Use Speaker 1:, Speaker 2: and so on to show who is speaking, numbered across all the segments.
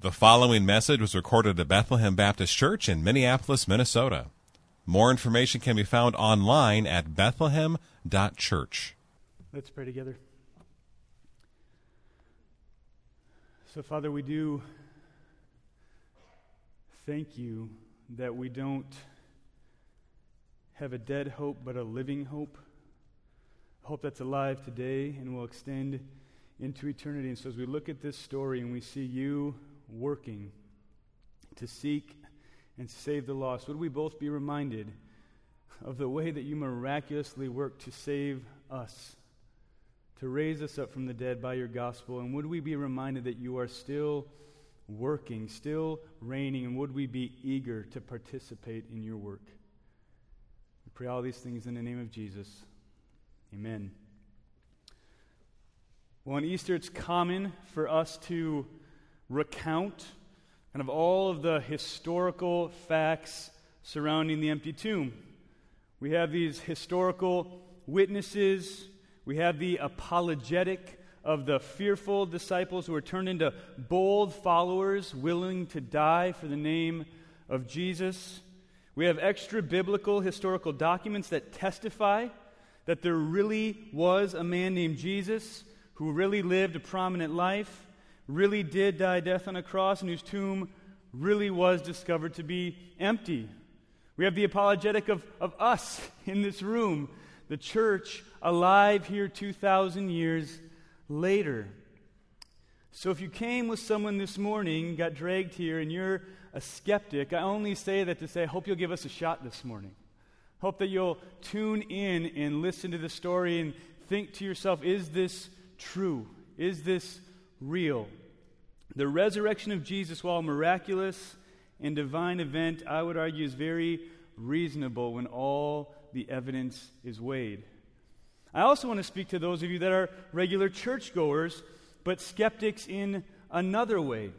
Speaker 1: The following message was recorded at Bethlehem Baptist Church in Minneapolis, Minnesota. More information can be found online at bethlehem.church.
Speaker 2: Let's pray together. So, Father, we do thank you that we don't have a dead hope, but a living hope. Hope that's alive today and will extend into eternity. And so, as we look at this story and we see you working to seek and save the lost, would we both be reminded of the way that you miraculously work to save us, to raise us up from the dead by your gospel? And would we be reminded that you are still working, still reigning, and would we be eager to participate in your work? We pray all these things in the name of Jesus. Amen. Well, on Easter, it's common for us to recount kind of all of the historical facts surrounding the empty tomb. We have these historical witnesses, we have the apologetic of the fearful disciples who are turned into bold followers willing to die for the name of Jesus. We have extra biblical historical documents that testify that there really was a man named Jesus who really lived a prominent life really did die death on a cross and whose tomb really was discovered to be empty. We have the apologetic of, of us in this room, the church alive here 2,000 years later. So if you came with someone this morning, got dragged here, and you're a skeptic, I only say that to say, I hope you'll give us a shot this morning. Hope that you'll tune in and listen to the story and think to yourself, is this true? Is this real? The resurrection of Jesus, while miraculous and divine event, I would argue is very reasonable when all the evidence is weighed. I also want to speak to those of you that are regular churchgoers, but skeptics in another way.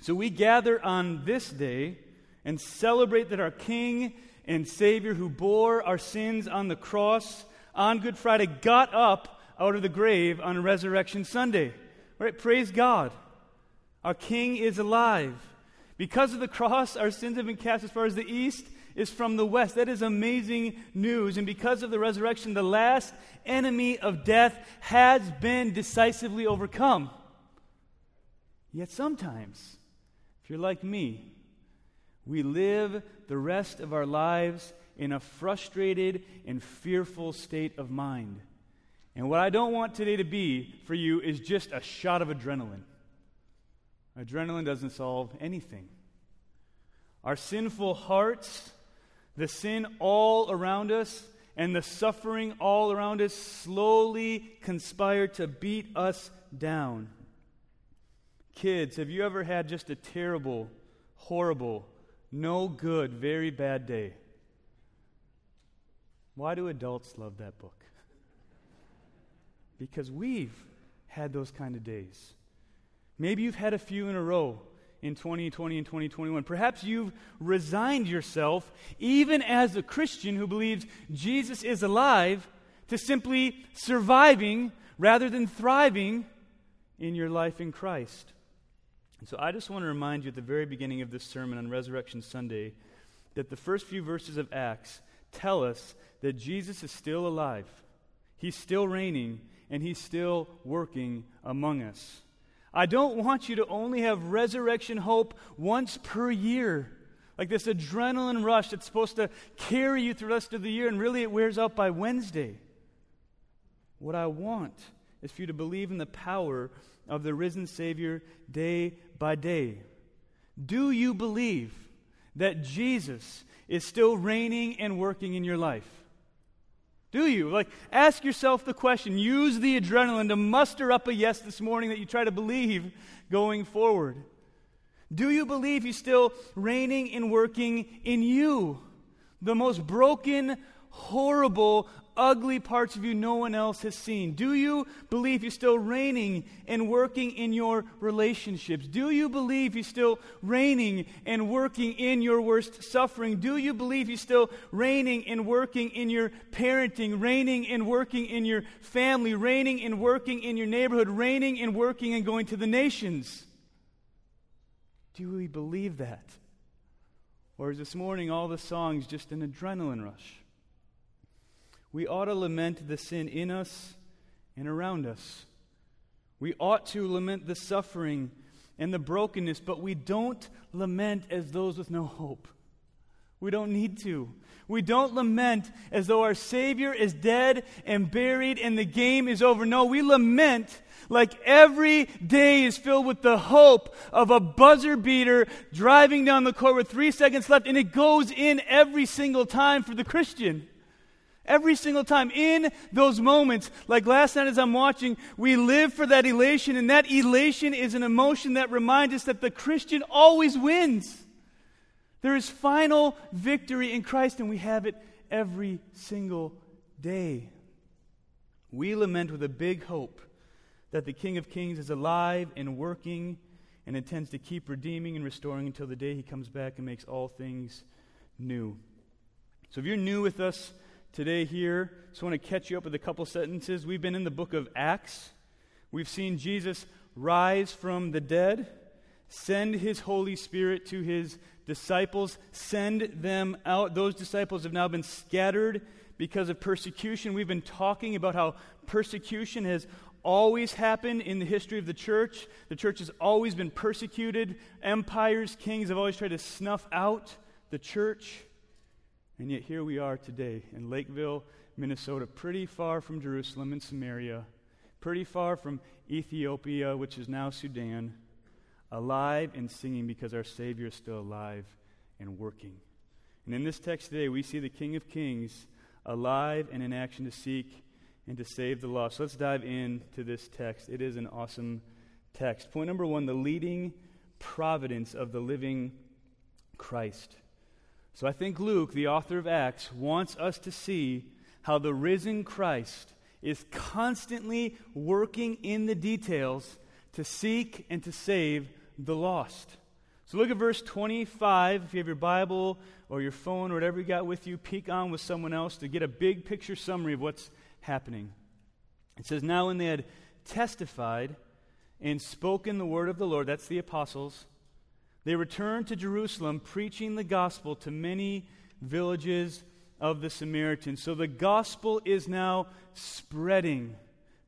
Speaker 2: So we gather on this day and celebrate that our King and Savior, who bore our sins on the cross on Good Friday, got up out of the grave on Resurrection Sunday. Right? Praise God. Our King is alive. Because of the cross, our sins have been cast as far as the east is from the west. That is amazing news. And because of the resurrection, the last enemy of death has been decisively overcome. Yet sometimes, if you're like me, we live the rest of our lives in a frustrated and fearful state of mind. And what I don't want today to be for you is just a shot of adrenaline. Adrenaline doesn't solve anything. Our sinful hearts, the sin all around us, and the suffering all around us slowly conspire to beat us down. Kids, have you ever had just a terrible, horrible, no good, very bad day? Why do adults love that book? Because we've had those kind of days. Maybe you've had a few in a row in 2020 and 2021. Perhaps you've resigned yourself, even as a Christian who believes Jesus is alive, to simply surviving rather than thriving in your life in Christ. And so I just want to remind you at the very beginning of this sermon on Resurrection Sunday that the first few verses of Acts tell us that Jesus is still alive, He's still reigning, and He's still working among us. I don't want you to only have resurrection hope once per year. Like this adrenaline rush that's supposed to carry you through the rest of the year, and really it wears out by Wednesday. What I want is for you to believe in the power of the risen Savior day by day. Do you believe that Jesus is still reigning and working in your life? Do you? Like, ask yourself the question. Use the adrenaline to muster up a yes this morning that you try to believe going forward. Do you believe He's still reigning and working in you? The most broken, horrible, ugly parts of you no one else has seen? Do you believe you're still reigning and working in your relationships? Do you believe you're still reigning and working in your worst suffering? Do you believe you're still reigning and working in your parenting, reigning and working in your family, reigning and working in your neighborhood, reigning and working and going to the nations? do we believe that? Or is this morning all the songs just an adrenaline rush? We ought to lament the sin in us and around us. We ought to lament the suffering and the brokenness, but we don't lament as those with no hope. We don't need to. We don't lament as though our Savior is dead and buried and the game is over. No, we lament like every day is filled with the hope of a buzzer beater driving down the court with three seconds left, and it goes in every single time for the Christian. Every single time in those moments, like last night as I'm watching, we live for that elation, and that elation is an emotion that reminds us that the Christian always wins. There is final victory in Christ, and we have it every single day. We lament with a big hope that the King of Kings is alive and working and intends to keep redeeming and restoring until the day he comes back and makes all things new. So if you're new with us today here, just want to catch you up with a couple sentences. We've been in the book of Acts. We've seen Jesus rise from the dead, send his Holy Spirit to his disciples, send them out. Those disciples have now been scattered because of persecution. We've been talking about how persecution has always happened in the history of the church. The church has always been persecuted. Empires, kings have always tried to snuff out the church. And yet here we are today in Lakeville, Minnesota, pretty far from Jerusalem and Samaria, pretty far from Ethiopia, which is now Sudan alive and singing because our Savior is still alive and working. And in this text today, we see the King of Kings alive and in action to seek and to save the lost. So let's dive into this text. It is an awesome text. Point number one the leading providence of the living Christ. So I think Luke, the author of Acts, wants us to see how the risen Christ is constantly working in the details to seek and to save the lost. So look at verse 25. If you have your Bible or your phone or whatever you got with you, peek on with someone else to get a big picture summary of what's happening. It says, Now when they had testified and spoken the word of the Lord, that's the apostles, they returned to Jerusalem preaching the gospel to many villages of the Samaritans. So the gospel is now spreading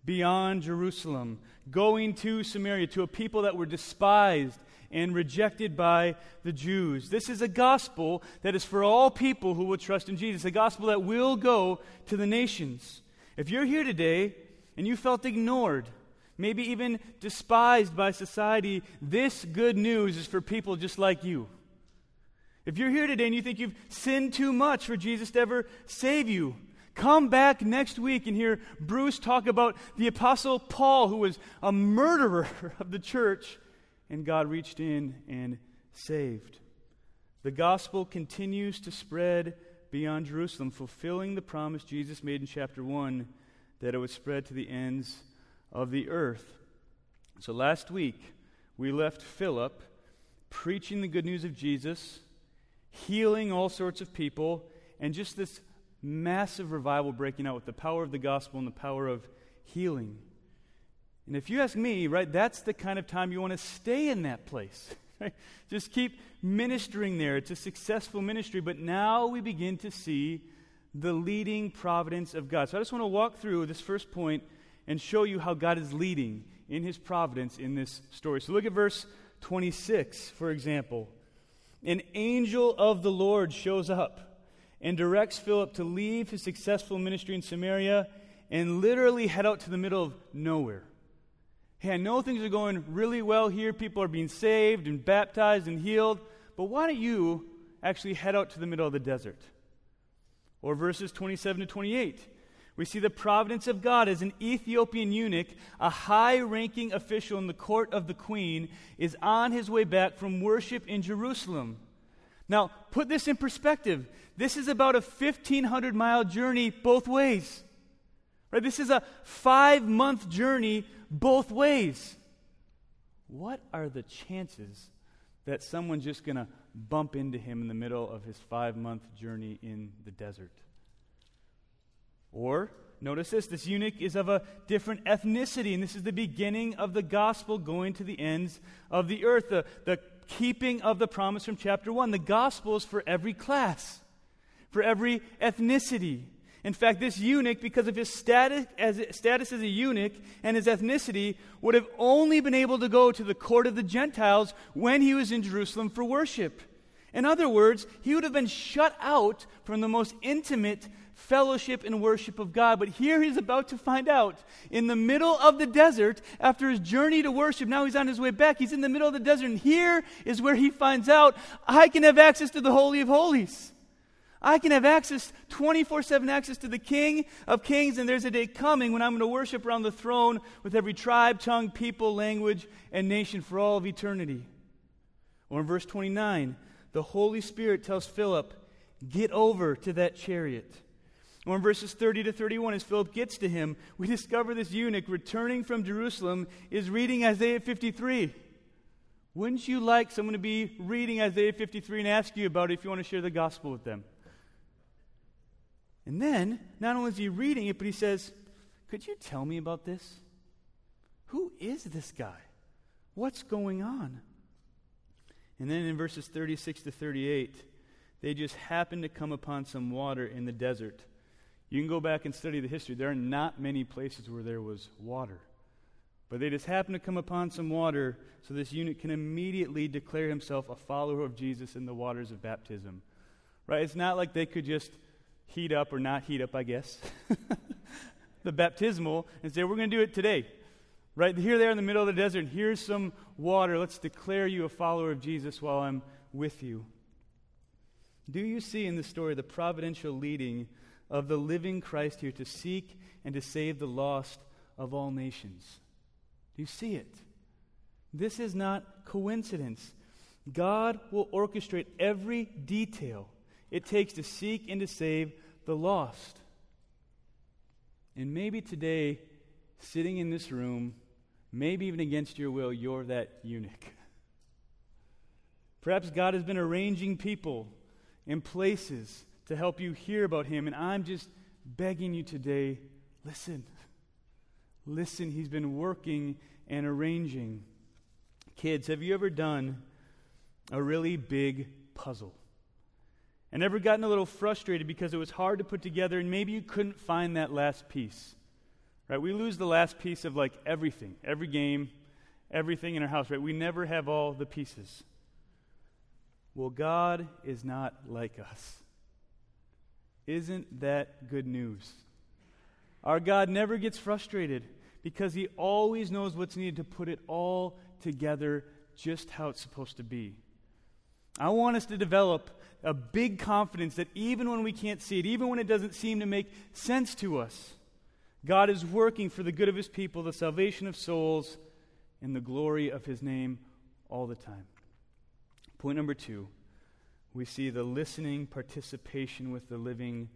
Speaker 2: beyond Jerusalem, going to Samaria, to a people that were despised and rejected by the Jews. This is a gospel that is for all people who will trust in Jesus, a gospel that will go to the nations. If you're here today and you felt ignored, maybe even despised by society, this good news is for people just like you. If you're here today and you think you've sinned too much for Jesus to ever save you, Come back next week and hear Bruce talk about the Apostle Paul, who was a murderer of the church, and God reached in and saved. The gospel continues to spread beyond Jerusalem, fulfilling the promise Jesus made in chapter 1 that it would spread to the ends of the earth. So last week, we left Philip preaching the good news of Jesus, healing all sorts of people, and just this massive revival breaking out with the power of the gospel and the power of healing. And if you ask me, right, that's the kind of time you want to stay in that place. Right? Just keep ministering there. It's a successful ministry, but now we begin to see the leading providence of God. So I just want to walk through this first point and show you how God is leading in his providence in this story. So look at verse 26, for example. An angel of the Lord shows up and directs Philip to leave his successful ministry in Samaria and literally head out to the middle of nowhere. Hey, I know things are going really well here. People are being saved and baptized and healed, but why don't you actually head out to the middle of the desert? Or verses 27 to 28. We see the providence of God as an Ethiopian eunuch, a high ranking official in the court of the queen, is on his way back from worship in Jerusalem. Now, put this in perspective. This is about a 1,500 mile journey both ways. Right? This is a five month journey both ways. What are the chances that someone's just going to bump into him in the middle of his five month journey in the desert? Or, notice this this eunuch is of a different ethnicity, and this is the beginning of the gospel going to the ends of the earth. The, the keeping of the promise from chapter 1. The gospel is for every class, for every ethnicity. In fact, this eunuch, because of his status as, status as a eunuch and his ethnicity, would have only been able to go to the court of the Gentiles when he was in Jerusalem for worship. In other words, he would have been shut out from the most intimate fellowship and worship of God. But here he's about to find out in the middle of the desert, after his journey to worship, now he's on his way back. He's in the middle of the desert, and here is where he finds out I can have access to the Holy of Holies. I can have access, 24 7 access to the King of Kings, and there's a day coming when I'm going to worship around the throne with every tribe, tongue, people, language, and nation for all of eternity. Or in verse 29, the Holy Spirit tells Philip, Get over to that chariot. Or in verses 30 to 31, as Philip gets to him, we discover this eunuch returning from Jerusalem is reading Isaiah 53. Wouldn't you like someone to be reading Isaiah 53 and ask you about it if you want to share the gospel with them? And then, not only is he reading it, but he says, Could you tell me about this? Who is this guy? What's going on? And then in verses 36 to 38, they just happen to come upon some water in the desert. You can go back and study the history. There are not many places where there was water. But they just happen to come upon some water, so this eunuch can immediately declare himself a follower of Jesus in the waters of baptism. Right? It's not like they could just heat up or not heat up, I guess, the baptismal and say, We're going to do it today. Right here, there in the middle of the desert, here's some water. Let's declare you a follower of Jesus while I'm with you. Do you see in this story the providential leading of the living Christ here to seek and to save the lost of all nations? Do you see it? This is not coincidence. God will orchestrate every detail it takes to seek and to save the lost. And maybe today, sitting in this room, maybe even against your will, you're that eunuch. Perhaps God has been arranging people and places to help you hear about Him, and I'm just begging you today listen. Listen, He's been working and arranging. Kids, have you ever done a really big puzzle? and ever gotten a little frustrated because it was hard to put together and maybe you couldn't find that last piece? Right? We lose the last piece of like everything, every game, everything in our house, right? We never have all the pieces. Well, God is not like us. Isn't that good news? Our God never gets frustrated because he always knows what's needed to put it all together just how it's supposed to be. I want us to develop a big confidence that even when we can't see it, even when it doesn't seem to make sense to us, God is working for the good of his people, the salvation of souls, and the glory of his name all the time. Point number two we see the listening participation with the living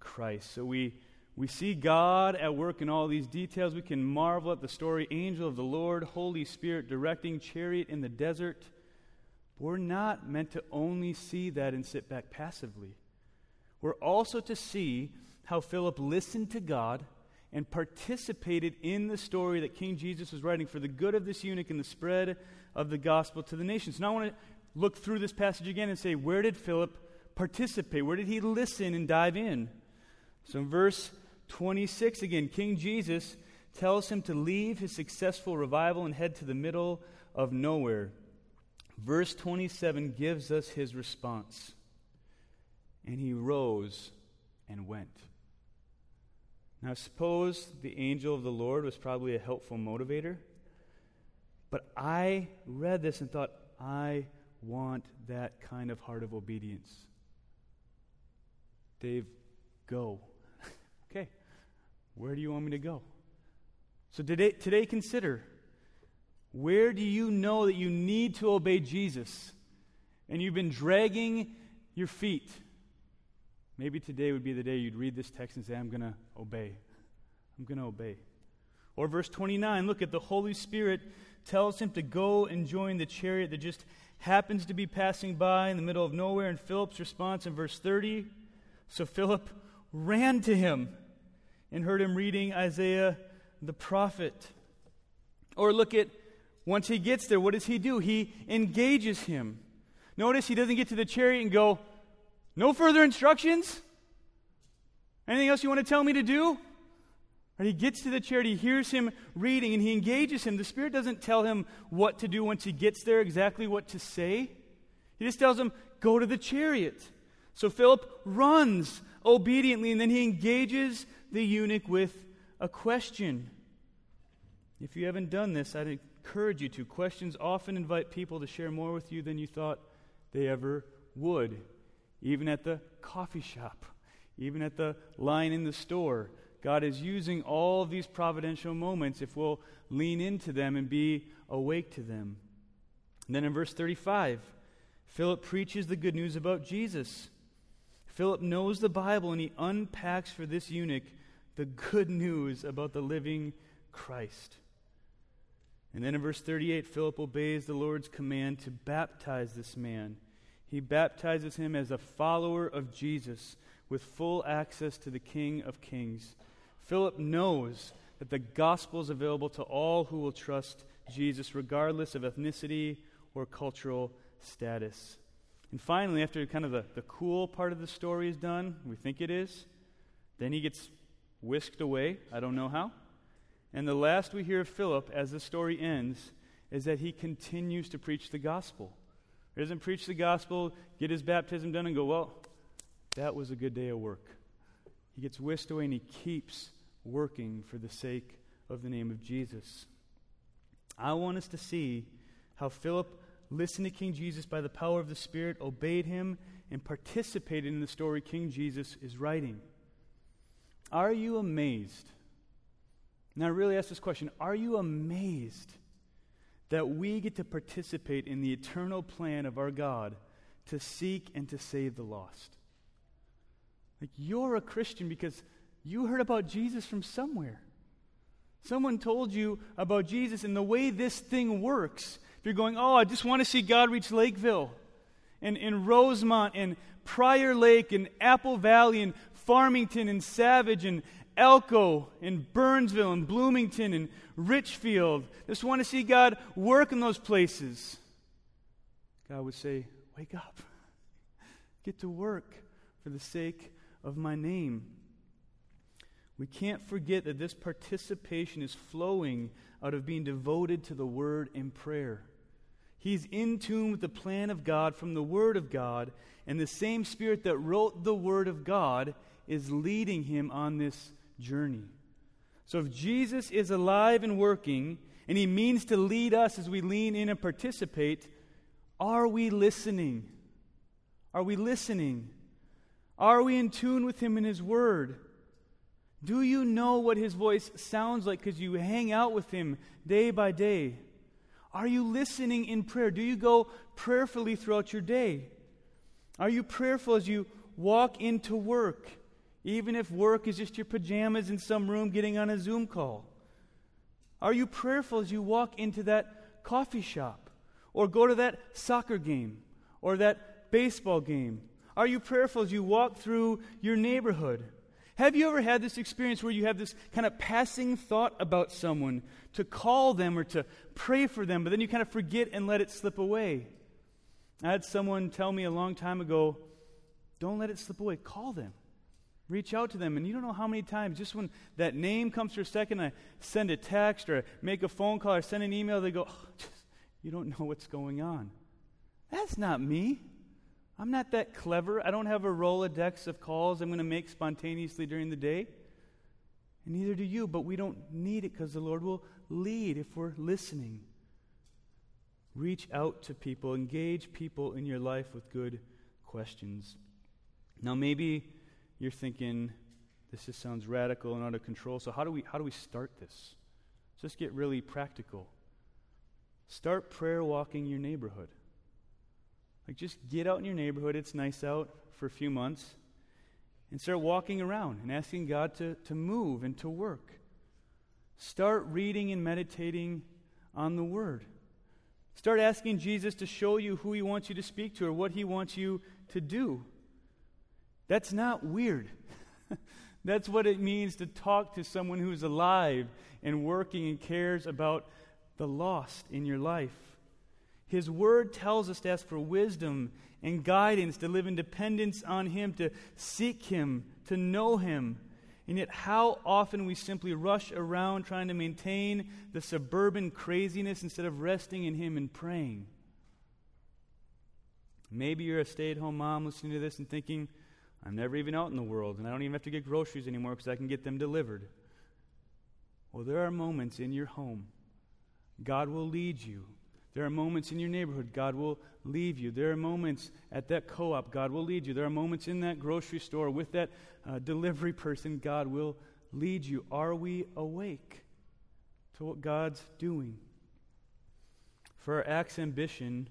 Speaker 2: Christ. So we, we see God at work in all these details. We can marvel at the story angel of the Lord, Holy Spirit directing chariot in the desert. We're not meant to only see that and sit back passively. We're also to see how Philip listened to God and participated in the story that King Jesus was writing for the good of this eunuch and the spread of the gospel to the nations. Now I want to look through this passage again and say, where did Philip participate? Where did he listen and dive in? So in verse 26 again, King Jesus tells him to leave his successful revival and head to the middle of nowhere. Verse 27 gives us his response. And he rose and went. Now, suppose the angel of the Lord was probably a helpful motivator, but I read this and thought, I want that kind of heart of obedience. Dave, go. okay, where do you want me to go? So today, today consider where do you know that you need to obey Jesus and you've been dragging your feet? Maybe today would be the day you'd read this text and say, I'm going to obey. I'm going to obey. Or verse 29, look at the Holy Spirit tells him to go and join the chariot that just happens to be passing by in the middle of nowhere. And Philip's response in verse 30 so Philip ran to him and heard him reading Isaiah the prophet. Or look at Once he gets there, what does he do? He engages him. Notice he doesn't get to the chariot and go, No further instructions? Anything else you want to tell me to do? He gets to the chariot, he hears him reading, and he engages him. The Spirit doesn't tell him what to do once he gets there, exactly what to say. He just tells him, Go to the chariot. So Philip runs obediently, and then he engages the eunuch with a question. If you haven't done this, I'd encourage you to. Questions often invite people to share more with you than you thought they ever would, even at the coffee shop, even at the line in the store. God is using all these providential moments if we'll lean into them and be awake to them. And then in verse 35, Philip preaches the good news about Jesus. Philip knows the Bible and he unpacks for this eunuch the good news about the living Christ. And then in verse 38, Philip obeys the Lord's command to baptize this man. He baptizes him as a follower of Jesus with full access to the King of Kings. Philip knows that the gospel is available to all who will trust Jesus, regardless of ethnicity or cultural status. And finally, after kind of the, the cool part of the story is done, we think it is, then he gets whisked away. I don't know how. And the last we hear of Philip as the story ends is that he continues to preach the gospel. He doesn't preach the gospel, get his baptism done, and go, well, that was a good day of work. He gets whisked away and he keeps working for the sake of the name of Jesus. I want us to see how Philip listened to King Jesus by the power of the Spirit, obeyed him, and participated in the story King Jesus is writing. Are you amazed? Now, really ask this question Are you amazed that we get to participate in the eternal plan of our God to seek and to save the lost? Like, you're a Christian because you heard about Jesus from somewhere. Someone told you about Jesus and the way this thing works. If you're going, oh, I just want to see God reach Lakeville and in Rosemount and Prior Lake and Apple Valley and Farmington and Savage and Elko and Burnsville and Bloomington and Richfield. Just want to see God work in those places. God would say, Wake up. Get to work for the sake of my name. We can't forget that this participation is flowing out of being devoted to the Word and prayer. He's in tune with the plan of God from the Word of God, and the same Spirit that wrote the Word of God is leading him on this journey. So if Jesus is alive and working, and he means to lead us as we lean in and participate, are we listening? Are we listening? Are we in tune with him in his word? Do you know what his voice sounds like because you hang out with him day by day? Are you listening in prayer? Do you go prayerfully throughout your day? Are you prayerful as you walk into work, even if work is just your pajamas in some room getting on a Zoom call? Are you prayerful as you walk into that coffee shop or go to that soccer game or that baseball game? Are you prayerful as you walk through your neighborhood? Have you ever had this experience where you have this kind of passing thought about someone to call them or to pray for them, but then you kind of forget and let it slip away? I had someone tell me a long time ago don't let it slip away, call them. Reach out to them. And you don't know how many times, just when that name comes for a second, I send a text or make a phone call or send an email, they go, oh, just, You don't know what's going on. That's not me. I'm not that clever. I don't have a Rolodex of calls I'm going to make spontaneously during the day. And neither do you, but we don't need it because the Lord will lead if we're listening. Reach out to people, engage people in your life with good questions. Now, maybe you're thinking, this just sounds radical and out of control. So, how do we, how do we start this? Let's just get really practical. Start prayer walking your neighborhood. Like, just get out in your neighborhood, it's nice out for a few months, and start walking around and asking God to, to move and to work. Start reading and meditating on the Word. Start asking Jesus to show you who He wants you to speak to or what He wants you to do. That's not weird. That's what it means to talk to someone who's alive and working and cares about the lost in your life. His word tells us to ask for wisdom and guidance, to live in dependence on Him, to seek Him, to know Him. And yet, how often we simply rush around trying to maintain the suburban craziness instead of resting in Him and praying. Maybe you're a stay at home mom listening to this and thinking, I'm never even out in the world, and I don't even have to get groceries anymore because I can get them delivered. Well, there are moments in your home. God will lead you. There are moments in your neighborhood. God will leave you. There are moments at that co op. God will lead you. There are moments in that grocery store with that uh, delivery person. God will lead you. Are we awake to what God's doing? For our Acts ambition,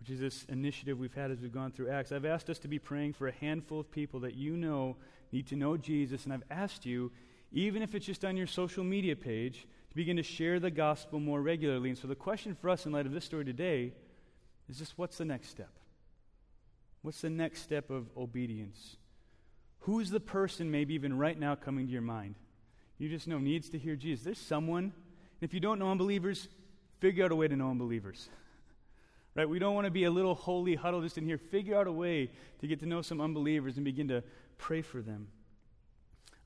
Speaker 2: which is this initiative we've had as we've gone through Acts, I've asked us to be praying for a handful of people that you know need to know Jesus. And I've asked you, even if it's just on your social media page, to begin to share the gospel more regularly. And so the question for us in light of this story today is just what's the next step? What's the next step of obedience? Who's the person, maybe even right now, coming to your mind? You just know needs to hear Jesus. There's someone. And if you don't know unbelievers, figure out a way to know unbelievers. right? We don't want to be a little holy huddle just in here. Figure out a way to get to know some unbelievers and begin to pray for them.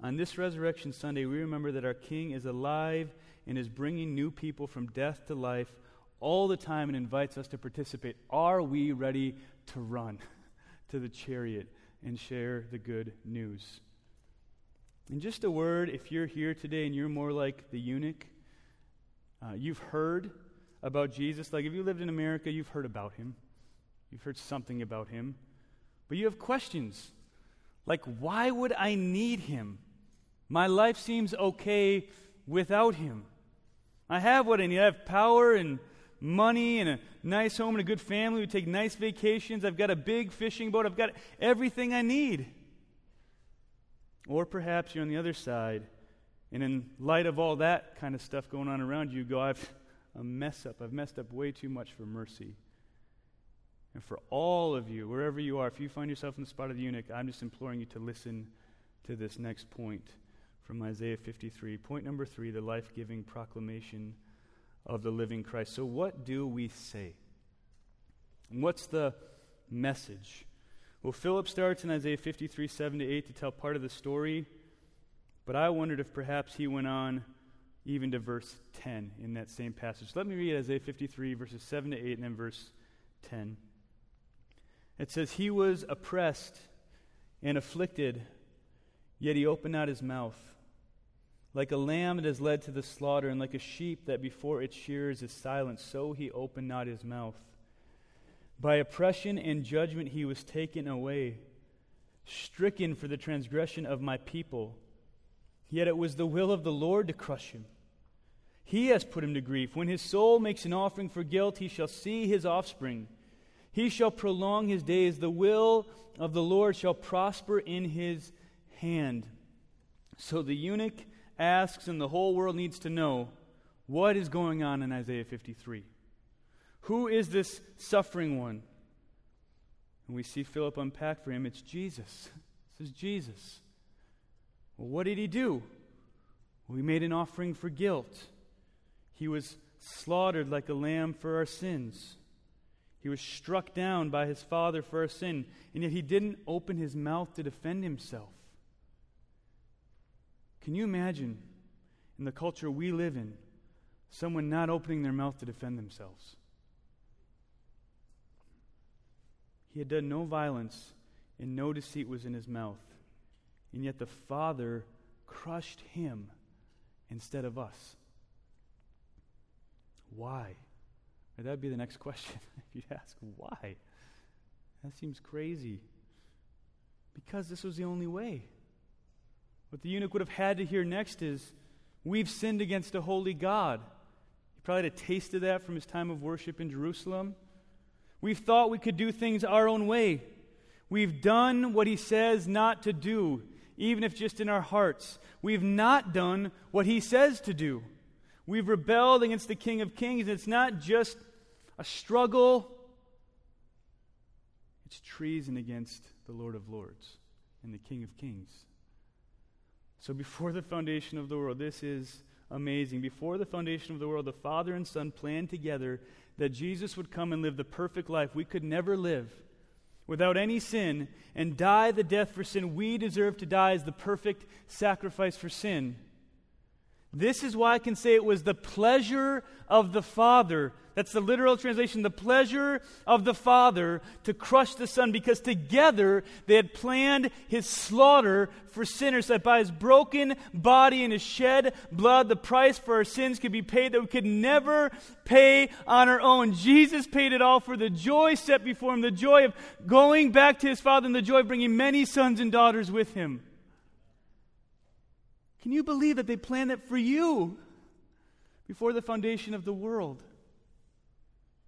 Speaker 2: On this Resurrection Sunday, we remember that our King is alive and is bringing new people from death to life all the time and invites us to participate. Are we ready to run to the chariot and share the good news? And just a word if you're here today and you're more like the eunuch, uh, you've heard about Jesus. Like if you lived in America, you've heard about him, you've heard something about him, but you have questions. Like, why would I need him? My life seems okay without him. I have what I need. I have power and money and a nice home and a good family. We take nice vacations. I've got a big fishing boat. I've got everything I need. Or perhaps you're on the other side, and in light of all that kind of stuff going on around you, you go, I've a mess up. I've messed up way too much for mercy. And for all of you, wherever you are, if you find yourself in the spot of the eunuch, I'm just imploring you to listen to this next point from Isaiah 53. Point number three the life giving proclamation of the living Christ. So, what do we say? what's the message? Well, Philip starts in Isaiah 53, 7 to 8 to tell part of the story, but I wondered if perhaps he went on even to verse 10 in that same passage. Let me read Isaiah 53, verses 7 to 8, and then verse 10. It says, He was oppressed and afflicted, yet he opened not his mouth. Like a lamb that is led to the slaughter, and like a sheep that before its shears is silent, so he opened not his mouth. By oppression and judgment he was taken away, stricken for the transgression of my people. Yet it was the will of the Lord to crush him. He has put him to grief. When his soul makes an offering for guilt, he shall see his offspring. He shall prolong his days. The will of the Lord shall prosper in his hand. So the eunuch asks, and the whole world needs to know what is going on in Isaiah 53. Who is this suffering one? And we see Philip unpack for him it's Jesus. This is Jesus. Well, what did he do? Well, he made an offering for guilt. He was slaughtered like a lamb for our sins. He was struck down by his father for our sin, and yet he didn't open his mouth to defend himself. Can you imagine, in the culture we live in, someone not opening their mouth to defend themselves? He had done no violence, and no deceit was in his mouth. And yet the Father crushed him instead of us. Why? That would be the next question if you'd ask, why? That seems crazy. Because this was the only way. What the eunuch would have had to hear next is, We've sinned against a holy God. He probably had a taste of that from his time of worship in Jerusalem. We've thought we could do things our own way. We've done what he says not to do, even if just in our hearts. We've not done what he says to do. We've rebelled against the King of Kings. And it's not just a struggle, it's treason against the Lord of Lords and the King of Kings. So, before the foundation of the world, this is amazing. Before the foundation of the world, the Father and Son planned together that Jesus would come and live the perfect life we could never live without any sin and die the death for sin we deserve to die as the perfect sacrifice for sin. This is why I can say it was the pleasure of the Father. That's the literal translation, the pleasure of the Father to crush the Son, because together they had planned his slaughter for sinners, that by his broken body and his shed blood, the price for our sins could be paid that we could never pay on our own. Jesus paid it all for the joy set before him, the joy of going back to his Father, and the joy of bringing many sons and daughters with him. Can you believe that they planned that for you before the foundation of the world?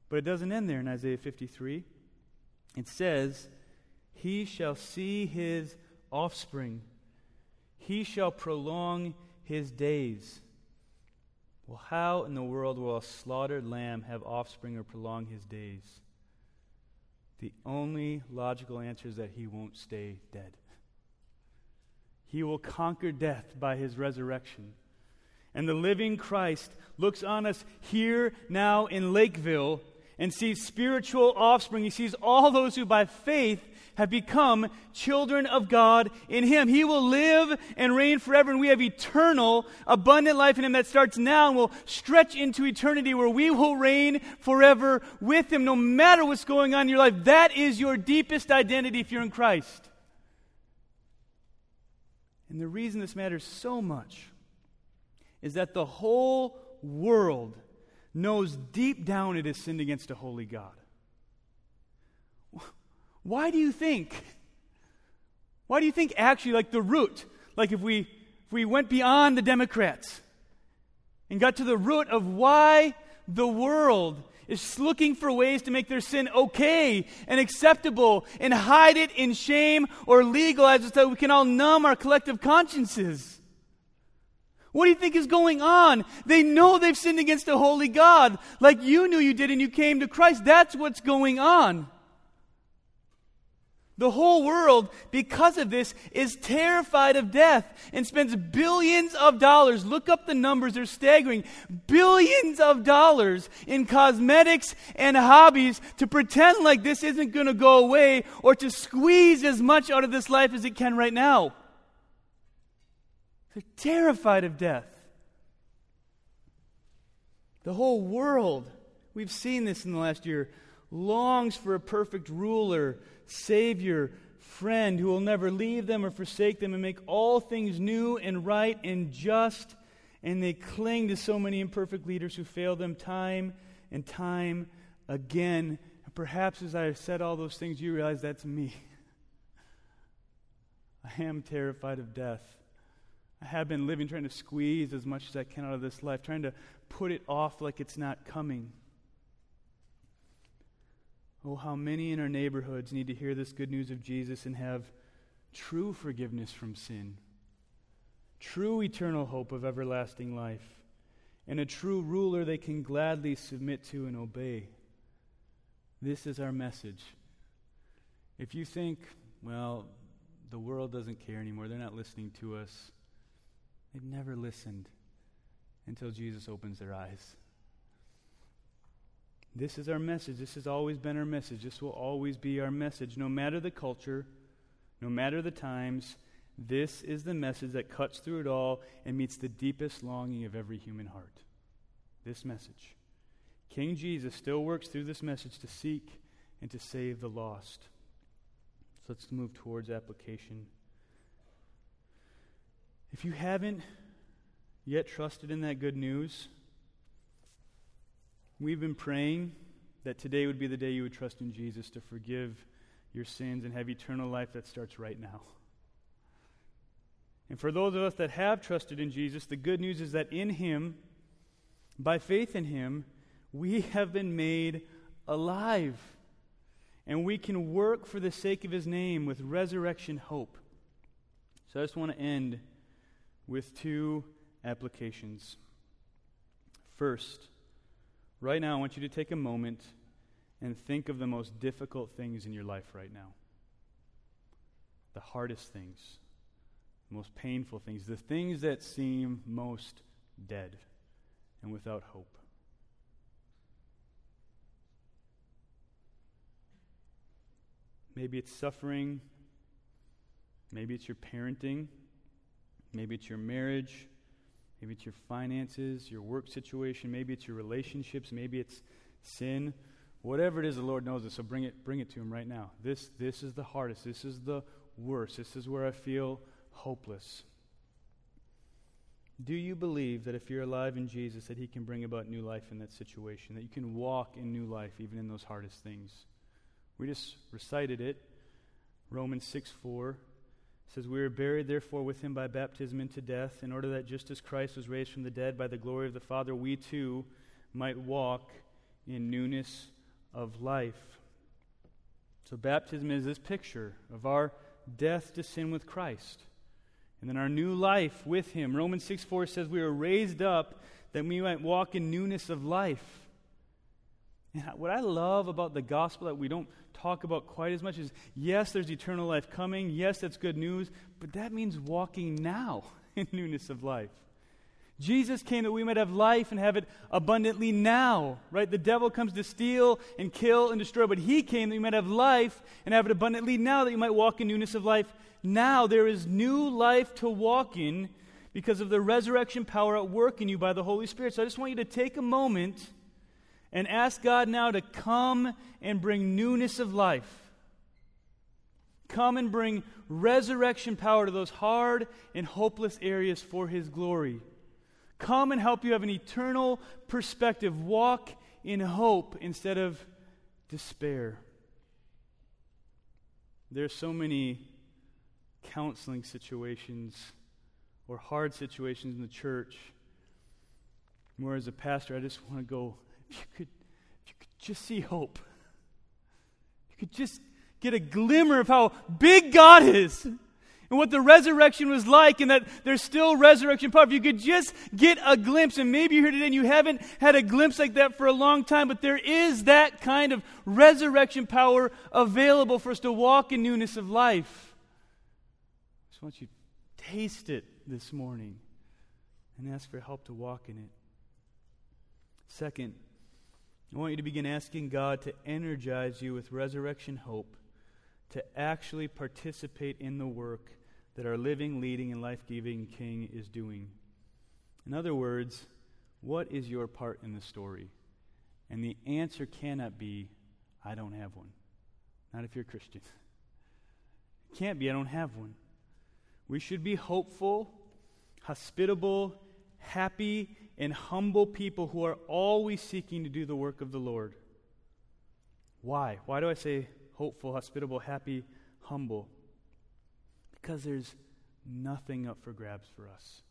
Speaker 2: But it doesn't end there in Isaiah 53. It says, He shall see his offspring, he shall prolong his days. Well, how in the world will a slaughtered lamb have offspring or prolong his days? The only logical answer is that he won't stay dead. He will conquer death by his resurrection. And the living Christ looks on us here now in Lakeville and sees spiritual offspring. He sees all those who by faith have become children of God in Him. He will live and reign forever, and we have eternal, abundant life in Him that starts now and will stretch into eternity where we will reign forever with Him no matter what's going on in your life. That is your deepest identity if you're in Christ. And the reason this matters so much is that the whole world knows deep down it has sinned against a holy God. Why do you think? Why do you think actually, like the root, like if we if we went beyond the Democrats and got to the root of why the world is looking for ways to make their sin okay and acceptable and hide it in shame or legalize it so we can all numb our collective consciences. What do you think is going on? They know they've sinned against a holy God, like you knew you did and you came to Christ. That's what's going on. The whole world, because of this, is terrified of death and spends billions of dollars. Look up the numbers, they're staggering. Billions of dollars in cosmetics and hobbies to pretend like this isn't going to go away or to squeeze as much out of this life as it can right now. They're terrified of death. The whole world, we've seen this in the last year, longs for a perfect ruler Savior, friend who will never leave them or forsake them and make all things new and right and just. And they cling to so many imperfect leaders who fail them time and time again. And perhaps as I have said all those things, you realize that's me. I am terrified of death. I have been living trying to squeeze as much as I can out of this life, trying to put it off like it's not coming. Oh, how many in our neighborhoods need to hear this good news of Jesus and have true forgiveness from sin, true eternal hope of everlasting life, and a true ruler they can gladly submit to and obey. This is our message. If you think, well, the world doesn't care anymore, they're not listening to us, they've never listened until Jesus opens their eyes. This is our message. This has always been our message. This will always be our message. No matter the culture, no matter the times, this is the message that cuts through it all and meets the deepest longing of every human heart. This message. King Jesus still works through this message to seek and to save the lost. So let's move towards application. If you haven't yet trusted in that good news, We've been praying that today would be the day you would trust in Jesus to forgive your sins and have eternal life that starts right now. And for those of us that have trusted in Jesus, the good news is that in Him, by faith in Him, we have been made alive. And we can work for the sake of His name with resurrection hope. So I just want to end with two applications. First, Right now, I want you to take a moment and think of the most difficult things in your life right now. The hardest things, the most painful things, the things that seem most dead and without hope. Maybe it's suffering. Maybe it's your parenting. Maybe it's your marriage. Maybe it's your finances, your work situation. Maybe it's your relationships. Maybe it's sin. Whatever it is, the Lord knows it. So bring it, bring it to Him right now. This, this is the hardest. This is the worst. This is where I feel hopeless. Do you believe that if you're alive in Jesus, that He can bring about new life in that situation? That you can walk in new life even in those hardest things? We just recited it. Romans 6 4 says, We are buried, therefore, with him by baptism into death, in order that just as Christ was raised from the dead by the glory of the Father, we too might walk in newness of life. So, baptism is this picture of our death to sin with Christ. And then our new life with him. Romans 6 4 says, We are raised up that we might walk in newness of life. And what I love about the gospel that we don't talk about quite as much is yes, there's eternal life coming. Yes, that's good news. But that means walking now in newness of life. Jesus came that we might have life and have it abundantly now, right? The devil comes to steal and kill and destroy, but he came that you might have life and have it abundantly now, that you might walk in newness of life. Now there is new life to walk in because of the resurrection power at work in you by the Holy Spirit. So I just want you to take a moment and ask God now to come and bring newness of life. Come and bring resurrection power to those hard and hopeless areas for His glory. Come and help you have an eternal perspective. Walk in hope instead of despair. There's so many counseling situations or hard situations in the church where, as a pastor, I just want to go you could, you could just see hope, you could just get a glimmer of how big God is and what the resurrection was like, and that there's still resurrection power. If you could just get a glimpse, and maybe you're here today and you haven't had a glimpse like that for a long time, but there is that kind of resurrection power available for us to walk in newness of life. I just want you to taste it this morning and ask for help to walk in it. Second, I want you to begin asking God to energize you with resurrection hope to actually participate in the work that our living, leading, and life giving King is doing. In other words, what is your part in the story? And the answer cannot be, I don't have one. Not if you're a Christian. It can't be, I don't have one. We should be hopeful, hospitable, happy, and humble people who are always seeking to do the work of the Lord. Why? Why do I say hopeful, hospitable, happy, humble? Because there's nothing up for grabs for us,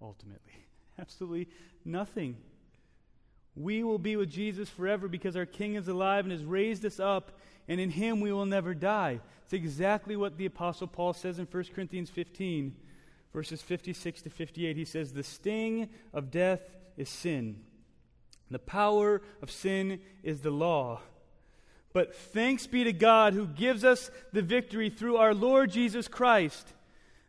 Speaker 2: ultimately. Absolutely nothing. We will be with Jesus forever because our King is alive and has raised us up, and in him we will never die. It's exactly what the Apostle Paul says in 1 Corinthians 15 verses 56 to 58, he says, The sting of death is sin. The power of sin is the law. But thanks be to God who gives us the victory through our Lord Jesus Christ.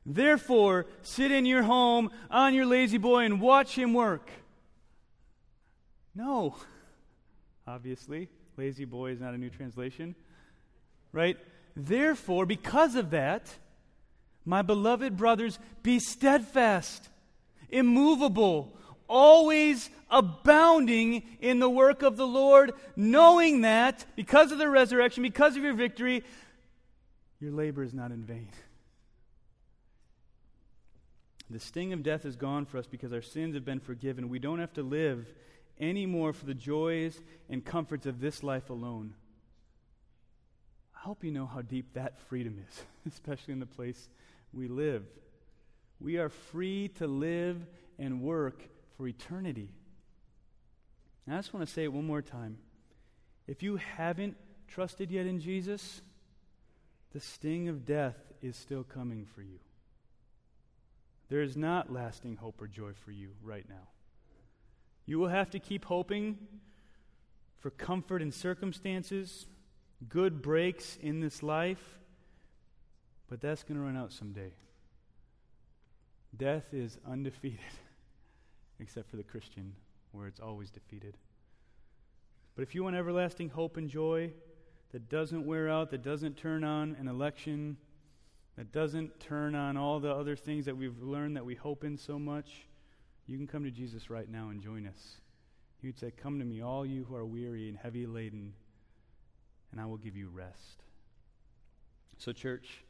Speaker 2: Therefore, sit in your home on your La-Z-Boy and watch him work. No. Obviously, La-Z-Boy is not a new translation. Right? Therefore, because of that, my beloved brothers, be steadfast, immovable, always abounding in the work of the Lord, knowing that because of the resurrection, because of your victory, your labor is not in vain. The sting of death is gone for us because our sins have been forgiven. We don't have to live anymore for the joys and comforts of this life alone. I hope you know how deep that freedom is, especially in the place we live. We are free to live and work for eternity. I just want to say it one more time. If you haven't trusted yet in Jesus, the sting of death is still coming for you. There is not lasting hope or joy for you right now. You will have to keep hoping for comfort in circumstances, good breaks in this life, but that's going to run out someday. Death is undefeated, except for the Christian, where it's always defeated. But if you want everlasting hope and joy that doesn't wear out, that doesn't turn on an election, that doesn't turn on all the other things that we've learned that we hope in so much, you can come to Jesus right now and join us. He would say, Come to me, all you who are weary and heavy laden, and I will give you rest. So, church,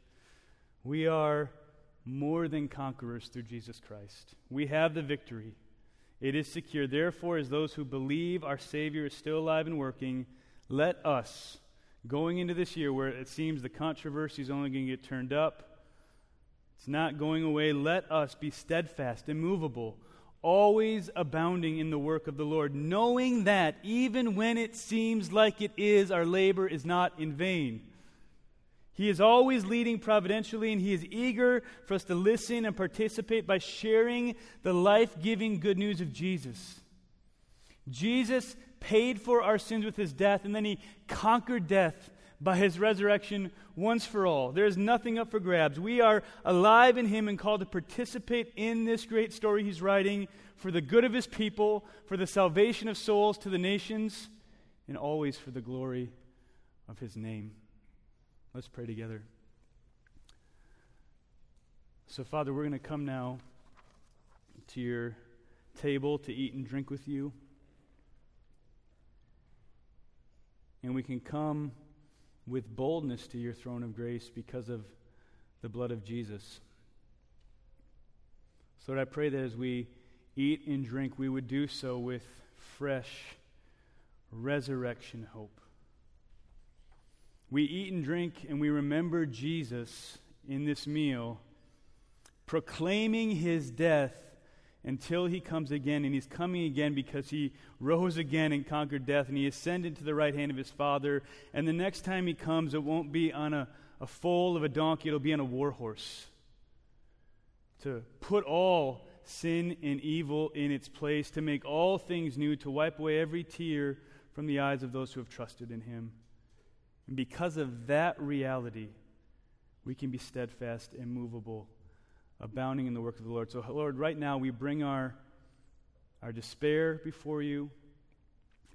Speaker 2: we are more than conquerors through Jesus Christ. We have the victory. It is secure. Therefore, as those who believe our Savior is still alive and working, let us, going into this year where it seems the controversy is only going to get turned up, it's not going away, let us be steadfast, immovable, always abounding in the work of the Lord, knowing that even when it seems like it is, our labor is not in vain. He is always leading providentially, and He is eager for us to listen and participate by sharing the life giving good news of Jesus. Jesus paid for our sins with His death, and then He conquered death by his resurrection once for all. There is nothing up for grabs. We are alive in him and called to participate in this great story he's writing for the good of his people, for the salvation of souls to the nations, and always for the glory of his name. Let's pray together. So, Father, we're going to come now to your table to eat and drink with you. And we can come with boldness to your throne of grace because of the blood of Jesus. So, Lord, I pray that as we eat and drink, we would do so with fresh resurrection hope. We eat and drink and we remember Jesus in this meal, proclaiming his death until he comes again. And he's coming again because he rose again and conquered death, and he ascended to the right hand of his Father. And the next time he comes, it won't be on a, a foal of a donkey, it'll be on a war horse. To put all sin and evil in its place, to make all things new, to wipe away every tear from the eyes of those who have trusted in him. And because of that reality, we can be steadfast and movable abounding in the work of the Lord. So, Lord, right now we bring our, our despair before you.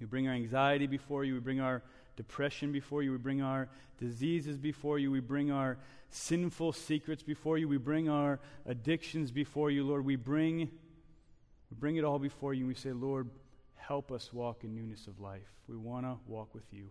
Speaker 2: We bring our anxiety before you. We bring our depression before you. We bring our diseases before you. We bring our sinful secrets before you. We bring our addictions before you, Lord. We bring, we bring it all before you. And we say, Lord, help us walk in newness of life. We want to walk with you.